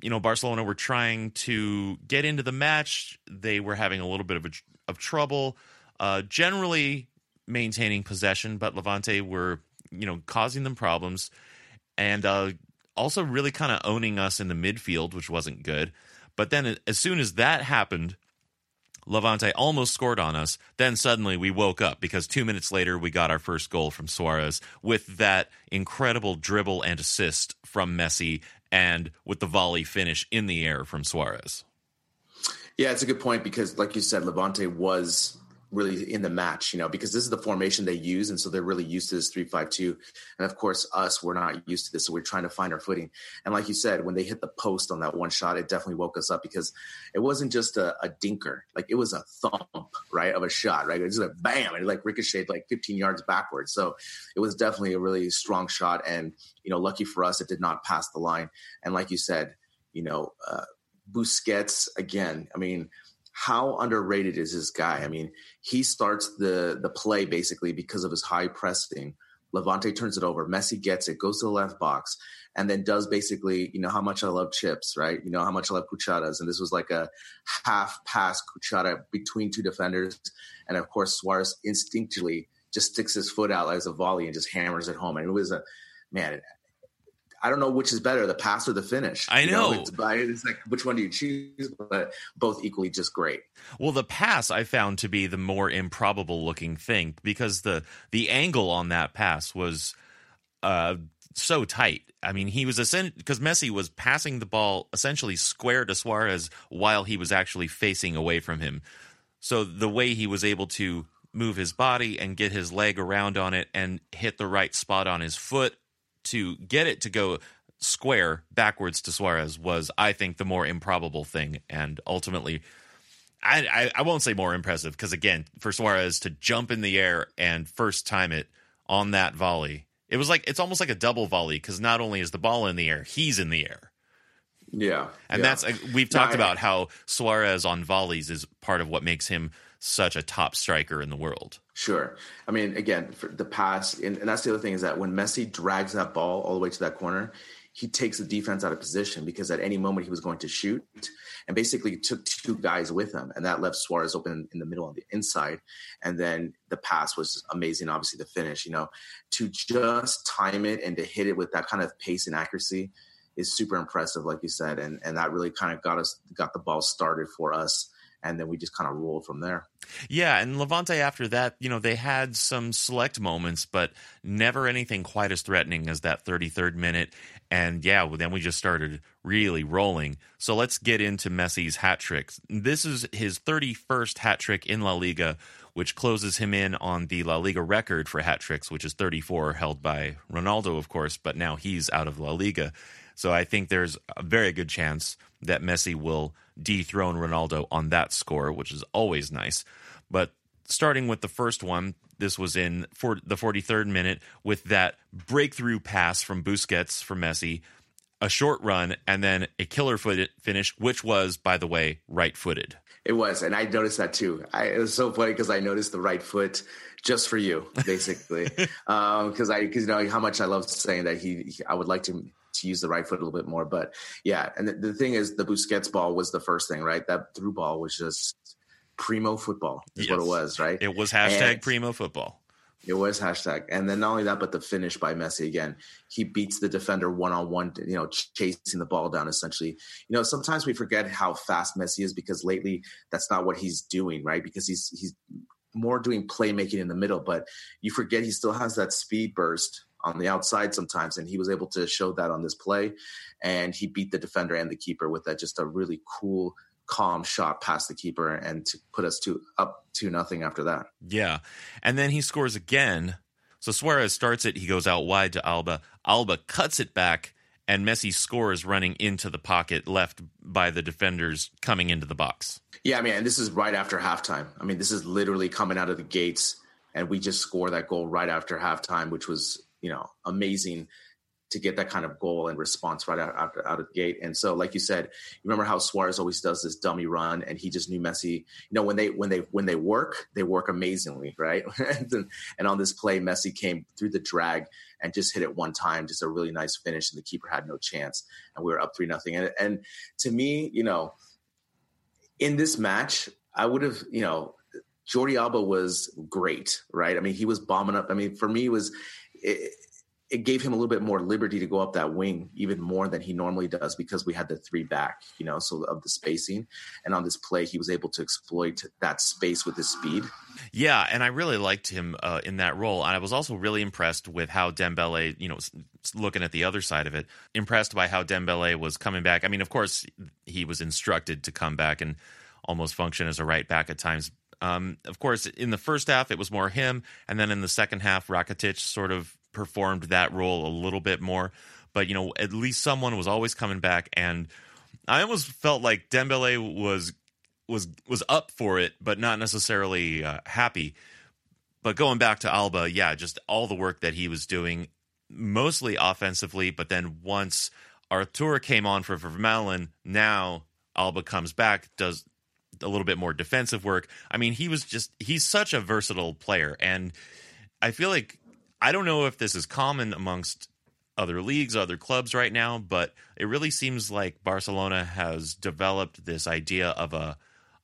you know, Barcelona were trying to get into the match. They were having a little bit of a, of trouble, uh, generally maintaining possession, but Levante were you know causing them problems, and uh, also really kind of owning us in the midfield, which wasn't good. But then as soon as that happened, Levante almost scored on us. Then suddenly we woke up because two minutes later we got our first goal from Suarez with that incredible dribble and assist from Messi and with the volley finish in the air from Suarez. Yeah, it's a good point because, like you said, Levante was really in the match, you know, because this is the formation they use. And so they're really used to this three five two. And of course, us, we're not used to this. So we're trying to find our footing. And like you said, when they hit the post on that one shot, it definitely woke us up because it wasn't just a, a dinker. Like it was a thump, right, of a shot, right? It was a bam, and it like ricocheted like 15 yards backwards. So it was definitely a really strong shot. And, you know, lucky for us, it did not pass the line. And like you said, you know, uh, Busquets, again, I mean, how underrated is this guy? I mean, he starts the the play basically because of his high pressing. Levante turns it over. Messi gets it, goes to the left box, and then does basically, you know, how much I love chips, right? You know, how much I love cucharas. And this was like a half pass cuchara between two defenders. And of course, Suarez instinctively just sticks his foot out as a volley and just hammers it home. And it was a, man, I don't know which is better, the pass or the finish. I know. You know it's, it's, like which one do you choose? But both equally just great. Well, the pass I found to be the more improbable looking thing because the the angle on that pass was uh, so tight. I mean, he was because Messi was passing the ball essentially square to Suarez while he was actually facing away from him. So the way he was able to move his body and get his leg around on it and hit the right spot on his foot to get it to go square backwards to Suarez was, I think, the more improbable thing. And ultimately, I, I, I won't say more impressive because, again, for Suarez to jump in the air and first time it on that volley, it was like it's almost like a double volley because not only is the ball in the air, he's in the air. Yeah. And yeah. that's, uh, we've talked no, I, about how Suarez on volleys is part of what makes him such a top striker in the world. Sure. I mean, again, the pass, and, and that's the other thing is that when Messi drags that ball all the way to that corner, he takes the defense out of position because at any moment he was going to shoot and basically took two guys with him. And that left Suarez open in the middle on the inside. And then the pass was amazing, obviously, the finish, you know, to just time it and to hit it with that kind of pace and accuracy is super impressive, like you said. And, and that really kind of got us, got the ball started for us and then we just kind of rolled from there. Yeah, and Levante after that, you know, they had some select moments, but never anything quite as threatening as that 33rd minute. And yeah, well, then we just started really rolling. So let's get into Messi's hat trick. This is his 31st hat trick in La Liga, which closes him in on the La Liga record for hat tricks, which is 34, held by Ronaldo, of course, but now he's out of La Liga. So I think there's a very good chance that Messi will dethrone Ronaldo on that score, which is always nice. But starting with the first one, this was in for the 43rd minute with that breakthrough pass from Busquets for Messi, a short run, and then a killer foot finish, which was, by the way, right footed. It was, and I noticed that too. I, it was so funny because I noticed the right foot just for you, basically, because um, I because you know how much I love saying that he, he I would like to to use the right foot a little bit more. But yeah, and the, the thing is, the Busquets ball was the first thing, right? That through ball was just primo football, is yes. what it was, right? It was hashtag and primo football. It was hashtag, and then not only that, but the finish by Messi again. He beats the defender one on one, you know, chasing the ball down. Essentially, you know, sometimes we forget how fast Messi is because lately that's not what he's doing, right? Because he's he's more doing playmaking in the middle, but you forget he still has that speed burst on the outside sometimes, and he was able to show that on this play, and he beat the defender and the keeper with that just a really cool calm shot past the keeper and to put us to up to nothing after that. Yeah. And then he scores again. So Suarez starts it, he goes out wide to Alba. Alba cuts it back and Messi scores running into the pocket left by the defenders coming into the box. Yeah, I mean, and this is right after halftime. I mean, this is literally coming out of the gates and we just score that goal right after halftime, which was you know amazing to get that kind of goal and response right out, out, out of the gate. And so, like you said, you remember how Suarez always does this dummy run, and he just knew Messi. You know, when they when they when they work, they work amazingly, right? and, and on this play, Messi came through the drag and just hit it one time, just a really nice finish, and the keeper had no chance, and we were up three nothing. And and to me, you know, in this match, I would have, you know. Jordi Alba was great, right? I mean, he was bombing up. I mean, for me, was it, it gave him a little bit more liberty to go up that wing even more than he normally does because we had the three back, you know, so of the spacing. And on this play, he was able to exploit that space with his speed. Yeah, and I really liked him uh, in that role. And I was also really impressed with how Dembele, you know, looking at the other side of it, impressed by how Dembele was coming back. I mean, of course, he was instructed to come back and almost function as a right back at times Um, of course, in the first half, it was more him, and then in the second half, Rakitic sort of performed that role a little bit more. But you know, at least someone was always coming back, and I almost felt like Dembele was was was up for it, but not necessarily uh, happy. But going back to Alba, yeah, just all the work that he was doing, mostly offensively, but then once Arthur came on for Vermaelen, now Alba comes back, does a little bit more defensive work. I mean, he was just he's such a versatile player and I feel like I don't know if this is common amongst other leagues, other clubs right now, but it really seems like Barcelona has developed this idea of a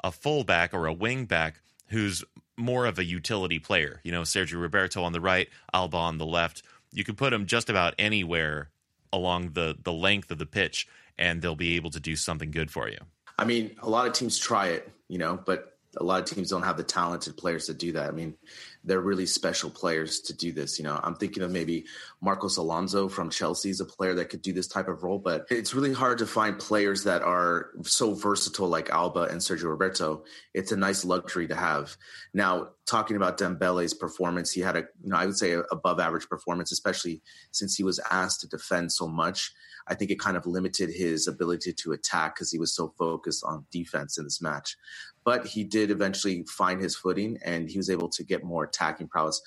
a fullback or a wingback who's more of a utility player. You know, Sergio Roberto on the right, Alba on the left. You can put him just about anywhere along the the length of the pitch, and they'll be able to do something good for you. I mean, a lot of teams try it, you know, but a lot of teams don't have the talented players to do that. I mean, they're really special players to do this. You know, I'm thinking of maybe Marcos Alonso from Chelsea is a player that could do this type of role, but it's really hard to find players that are so versatile like Alba and Sergio Roberto. It's a nice luxury to have. Now, talking about Dembele's performance, he had a, you know, I would say above average performance, especially since he was asked to defend so much. I think it kind of limited his ability to attack because he was so focused on defense in this match. But he did eventually find his footing and he was able to get more attacking prowess.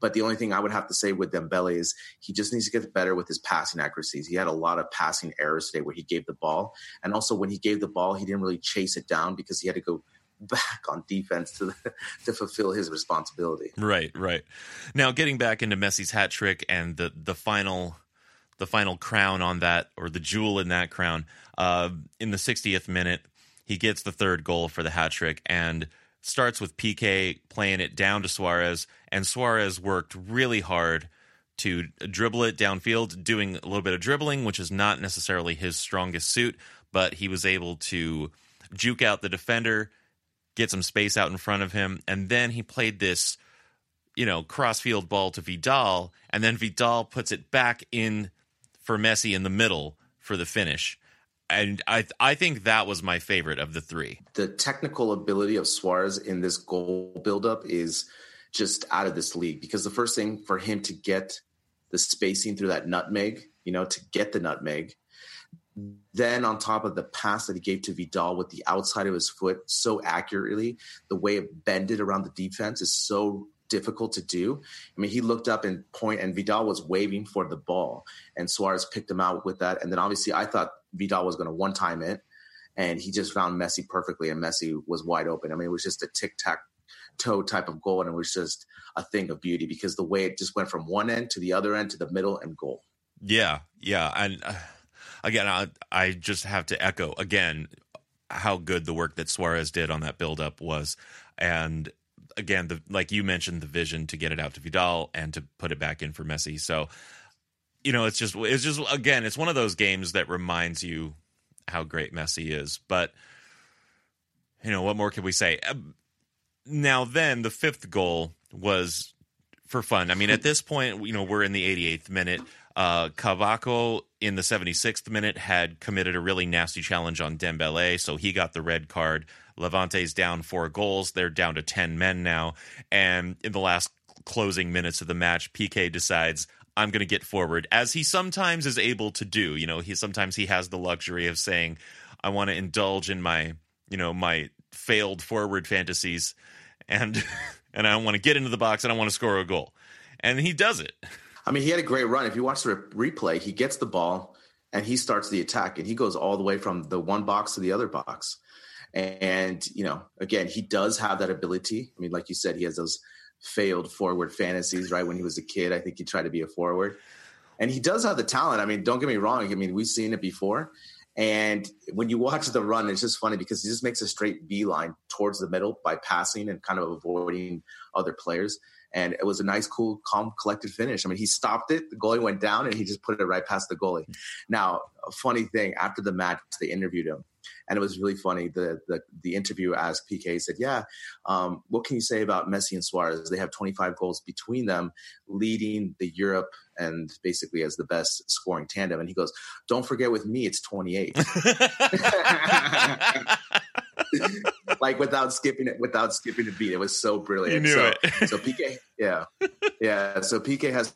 But the only thing I would have to say with Dembele is he just needs to get better with his passing accuracies. He had a lot of passing errors today where he gave the ball. And also when he gave the ball, he didn't really chase it down because he had to go back on defense to to fulfill his responsibility. Right, right. Now getting back into Messi's hat trick and the the final the final crown on that, or the jewel in that crown. Uh, in the 60th minute, he gets the third goal for the hat trick and starts with PK playing it down to Suarez, and Suarez worked really hard to dribble it downfield, doing a little bit of dribbling, which is not necessarily his strongest suit, but he was able to juke out the defender, get some space out in front of him, and then he played this, you know, crossfield ball to Vidal, and then Vidal puts it back in for Messi in the middle for the finish. And I I think that was my favorite of the three. The technical ability of Suarez in this goal buildup is just out of this league because the first thing for him to get the spacing through that nutmeg, you know, to get the nutmeg, then on top of the pass that he gave to Vidal with the outside of his foot so accurately, the way it bended around the defense is so difficult to do. I mean, he looked up and point, and Vidal was waving for the ball, and Suarez picked him out with that. And then obviously, I thought Vidal was going to one time it, and he just found Messi perfectly, and Messi was wide open. I mean, it was just a tic tac toe type of goal, and it was just a thing of beauty because the way it just went from one end to the other end to the middle and goal. Yeah, yeah, and uh, again, I, I just have to echo again how good the work that Suarez did on that build up was, and again, the like you mentioned, the vision to get it out to Vidal and to put it back in for Messi. So, you know, it's just it's just again, it's one of those games that reminds you how great Messi is. But you know, what more can we say? Um, now, then, the fifth goal was for fun. I mean, at this point, you know, we're in the 88th minute. Uh, Cabaco in the 76th minute had committed a really nasty challenge on Dembele, so he got the red card. Levante's down four goals. They're down to 10 men now. And in the last closing minutes of the match, PK decides, I'm going to get forward, as he sometimes is able to do. You know, he sometimes he has the luxury of saying, I want to indulge in my, you know, my failed forward fantasies and and I want to get into the box and I want to score a goal. And he does it. I mean, he had a great run. If you watch the replay, he gets the ball and he starts the attack and he goes all the way from the one box to the other box. And, you know, again, he does have that ability. I mean, like you said, he has those failed forward fantasies, right? When he was a kid, I think he tried to be a forward. And he does have the talent. I mean, don't get me wrong. I mean, we've seen it before. And when you watch the run, it's just funny because he just makes a straight beeline towards the middle by passing and kind of avoiding other players. And it was a nice, cool, calm, collected finish. I mean, he stopped it, the goalie went down, and he just put it right past the goalie. Now, a funny thing after the match, they interviewed him, and it was really funny. The the, the interviewer asked PK said, "Yeah, um, what can you say about Messi and Suarez? They have 25 goals between them, leading the Europe and basically as the best scoring tandem." And he goes, "Don't forget, with me, it's 28." like without skipping it, without skipping a beat. It was so brilliant. You knew so, it. so PK, yeah, yeah. So PK has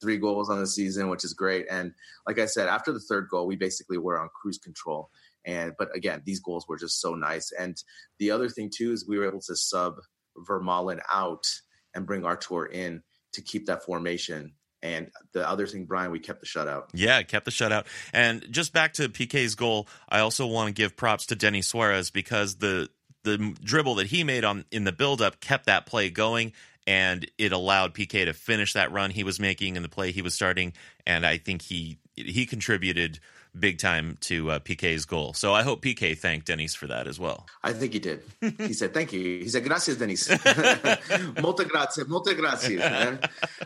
three goals on the season, which is great. And like I said, after the third goal, we basically were on cruise control. And but again, these goals were just so nice. And the other thing too is we were able to sub Vermaelen out and bring Arthur in to keep that formation. And the other thing, Brian, we kept the shutout. Yeah, kept the shutout. And just back to PK's goal, I also want to give props to Denis Suarez because the the dribble that he made on in the buildup kept that play going and it allowed PK to finish that run he was making in the play he was starting. And I think he he contributed big time to uh, PK's goal. So I hope PK thanked Denis for that as well. I think he did. He said, "Thank you." He said, "Gracias, Denis." Molte grazie, molte grazie.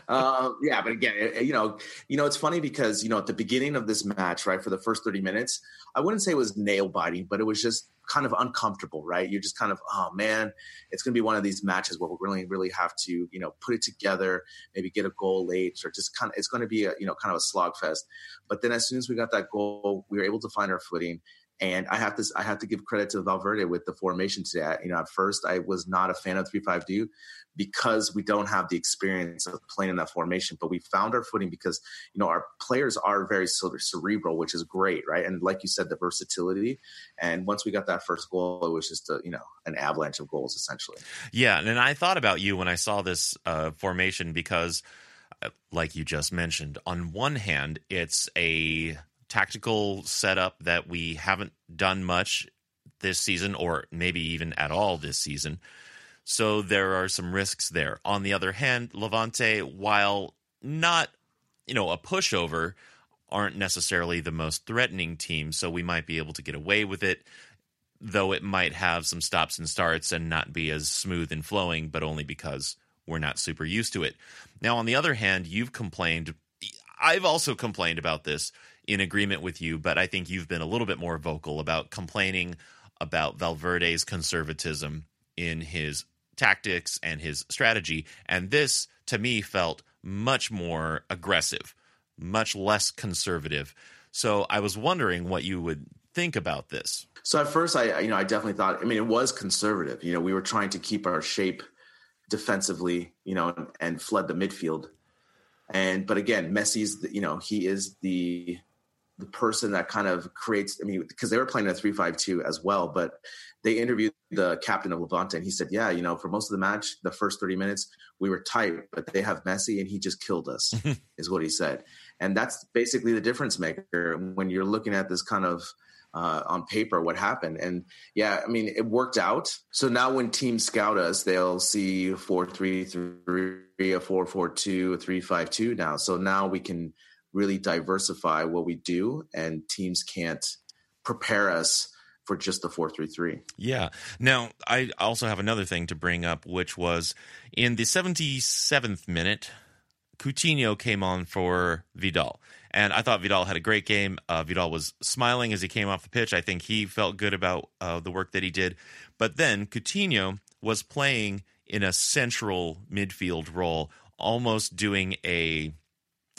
Uh, yeah, but again, you know, you know, it's funny because you know at the beginning of this match, right, for the first thirty minutes, I wouldn't say it was nail biting, but it was just kind of uncomfortable, right? You're just kind of, oh man, it's going to be one of these matches where we really, really have to, you know, put it together, maybe get a goal late, or just kind of, it's going to be a, you know, kind of a slog fest. But then as soon as we got that goal, we were able to find our footing. And I have to I have to give credit to Valverde with the formation today. You know, at first I was not a fan of three five two because we don't have the experience of playing in that formation. But we found our footing because you know our players are very cerebral, which is great, right? And like you said, the versatility. And once we got that first goal, it was just a you know an avalanche of goals essentially. Yeah, and I thought about you when I saw this uh, formation because, uh, like you just mentioned, on one hand, it's a tactical setup that we haven't done much this season, or maybe even at all this season. So there are some risks there. On the other hand, Levante, while not, you know, a pushover, aren't necessarily the most threatening team. So we might be able to get away with it, though it might have some stops and starts and not be as smooth and flowing, but only because we're not super used to it. Now, on the other hand, you've complained. I've also complained about this in agreement with you, but I think you've been a little bit more vocal about complaining about Valverde's conservatism in his tactics and his strategy. And this, to me, felt much more aggressive, much less conservative. So I was wondering what you would think about this. So at first, I you know I definitely thought. I mean, it was conservative. You know, we were trying to keep our shape defensively. You know, and, and flood the midfield. And but again, Messi's you know he is the the person that kind of creates. I mean, because they were playing a three-five-two as well, but they interviewed the captain of Levante, and he said, "Yeah, you know, for most of the match, the first thirty minutes, we were tight, but they have Messi, and he just killed us," is what he said, and that's basically the difference maker when you're looking at this kind of. Uh, on paper, what happened, and yeah, I mean, it worked out. So now, when teams scout us, they'll see four three three, a four four two, a three five two. Now, so now we can really diversify what we do, and teams can't prepare us for just the 433. Yeah. Now, I also have another thing to bring up, which was in the 77th minute, Coutinho came on for Vidal. And I thought Vidal had a great game. Uh, Vidal was smiling as he came off the pitch. I think he felt good about uh, the work that he did. But then Coutinho was playing in a central midfield role, almost doing a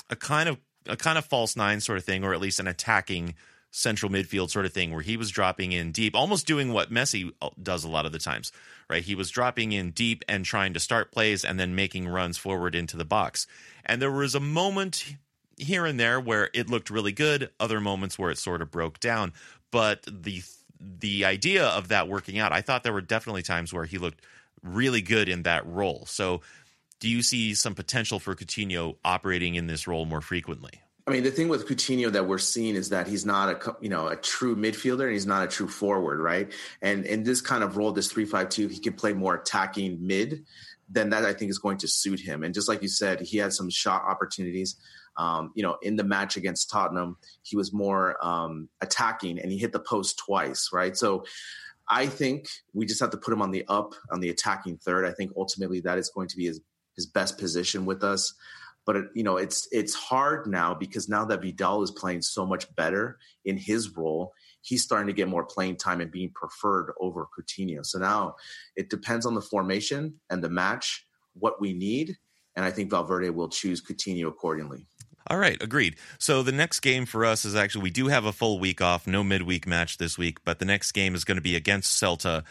a kind of a kind of false nine sort of thing, or at least an attacking central midfield sort of thing, where he was dropping in deep, almost doing what Messi uh, does a lot of the times, right? He was dropping in deep and trying to start plays and then making runs forward into the box. And there was a moment here and there where it looked really good, other moments where it sort of broke down. But the the idea of that working out, I thought there were definitely times where he looked really good in that role. So do you see some potential for Coutinho operating in this role more frequently? I mean, the thing with Coutinho that we're seeing is that he's not a you know a true midfielder and he's not a true forward, right? And in this kind of role, this three five two, he can play more attacking mid. Then that I think is going to suit him. And just like you said, he had some shot opportunities. Um, you know, in the match against Tottenham, he was more um, attacking and he hit the post twice, right? So I think we just have to put him on the up on the attacking third. I think ultimately that is going to be his his best position with us. But you know, it's it's hard now because now that Vidal is playing so much better in his role, he's starting to get more playing time and being preferred over Coutinho. So now it depends on the formation and the match, what we need, and I think Valverde will choose Coutinho accordingly. All right, agreed. So the next game for us is actually we do have a full week off, no midweek match this week, but the next game is going to be against Celta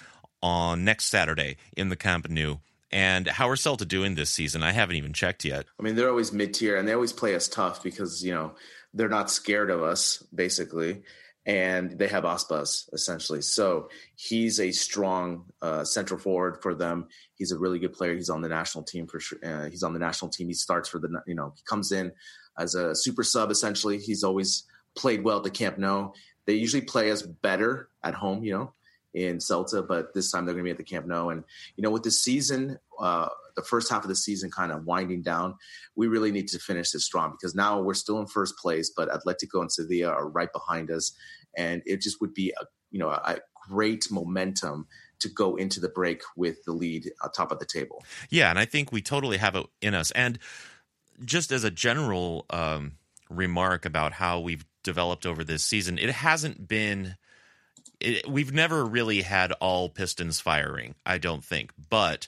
on next Saturday in the Camp Nou. And how are Celta doing this season? I haven't even checked yet. I mean, they're always mid tier and they always play us tough because, you know, they're not scared of us, basically. And they have Aspas, essentially. So he's a strong uh, central forward for them. He's a really good player. He's on the national team for sure. Uh, he's on the national team. He starts for the, you know, he comes in as a super sub, essentially. He's always played well at the Camp Nou. They usually play us better at home, you know, in Celta, but this time they're going to be at the Camp Nou. And you know, with the season, uh, the first half of the season kind of winding down, we really need to finish this strong because now we're still in first place, but Atletico and Sevilla are right behind us, and it just would be a you know a great momentum to go into the break with the lead top of the table. Yeah, and I think we totally have it in us. And just as a general um, remark about how we've developed over this season, it hasn't been it, we've never really had all pistons firing, I don't think. But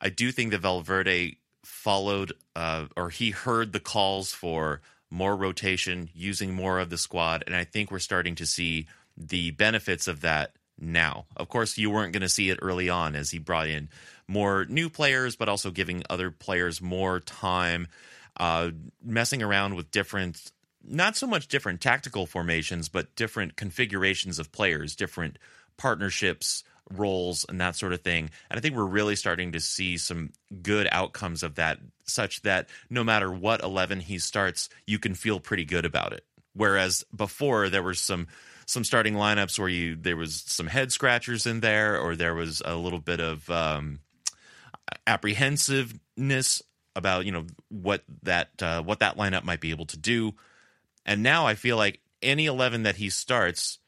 I do think that Valverde followed uh, or he heard the calls for more rotation, using more of the squad. And I think we're starting to see the benefits of that now. Of course, you weren't going to see it early on as he brought in more new players, but also giving other players more time, uh, messing around with different not so much different tactical formations, but different configurations of players, different partnerships, roles, and that sort of thing. And I think we're really starting to see some good outcomes of that, such that no matter what 11 he starts, you can feel pretty good about it. Whereas before, there were some some starting lineups where you there was some head scratchers in there, or there was a little bit of um, apprehensiveness about you know what that uh, what that lineup might be able to do. And now I feel like any 11 that he starts,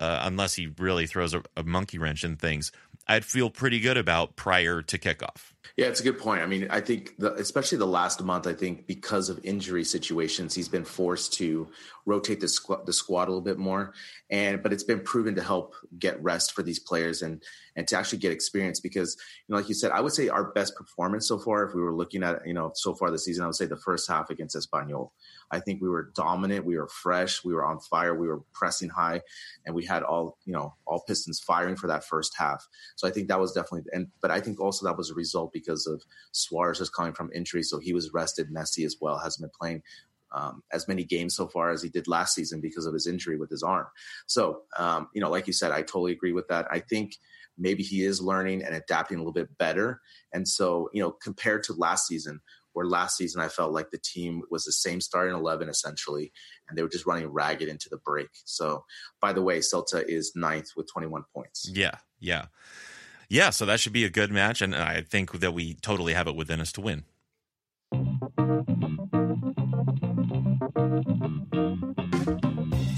uh, unless he really throws a, a monkey wrench in things, I'd feel pretty good about prior to kickoff. Yeah, it's a good point. I mean, I think the, especially the last month, I think because of injury situations, he's been forced to rotate the squad, the squad a little bit more. And but it's been proven to help get rest for these players and and to actually get experience because you know, like you said, I would say our best performance so far, if we were looking at you know so far this season, I would say the first half against Espanyol. I think we were dominant, we were fresh, we were on fire, we were pressing high, and we had all you know all pistons firing for that first half. So I think that was definitely and but I think also that was a result because of Suarez is coming from injury, so he was rested. Messi as well hasn't been playing um, as many games so far as he did last season because of his injury with his arm. So, um, you know, like you said, I totally agree with that. I think maybe he is learning and adapting a little bit better. And so, you know, compared to last season, where last season I felt like the team was the same starting 11 essentially, and they were just running ragged into the break. So, by the way, Celta is ninth with 21 points. Yeah, yeah. Yeah, so that should be a good match, and I think that we totally have it within us to win.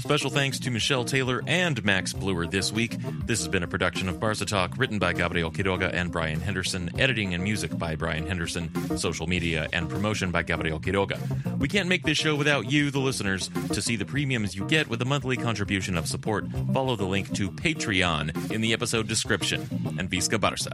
Special thanks to Michelle Taylor and Max Bluer this week. This has been a production of Barca Talk, written by Gabriel Quiroga and Brian Henderson, editing and music by Brian Henderson, social media and promotion by Gabriel Quiroga. We can't make this show without you, the listeners. To see the premiums you get with a monthly contribution of support, follow the link to Patreon in the episode description. And Visca Barca.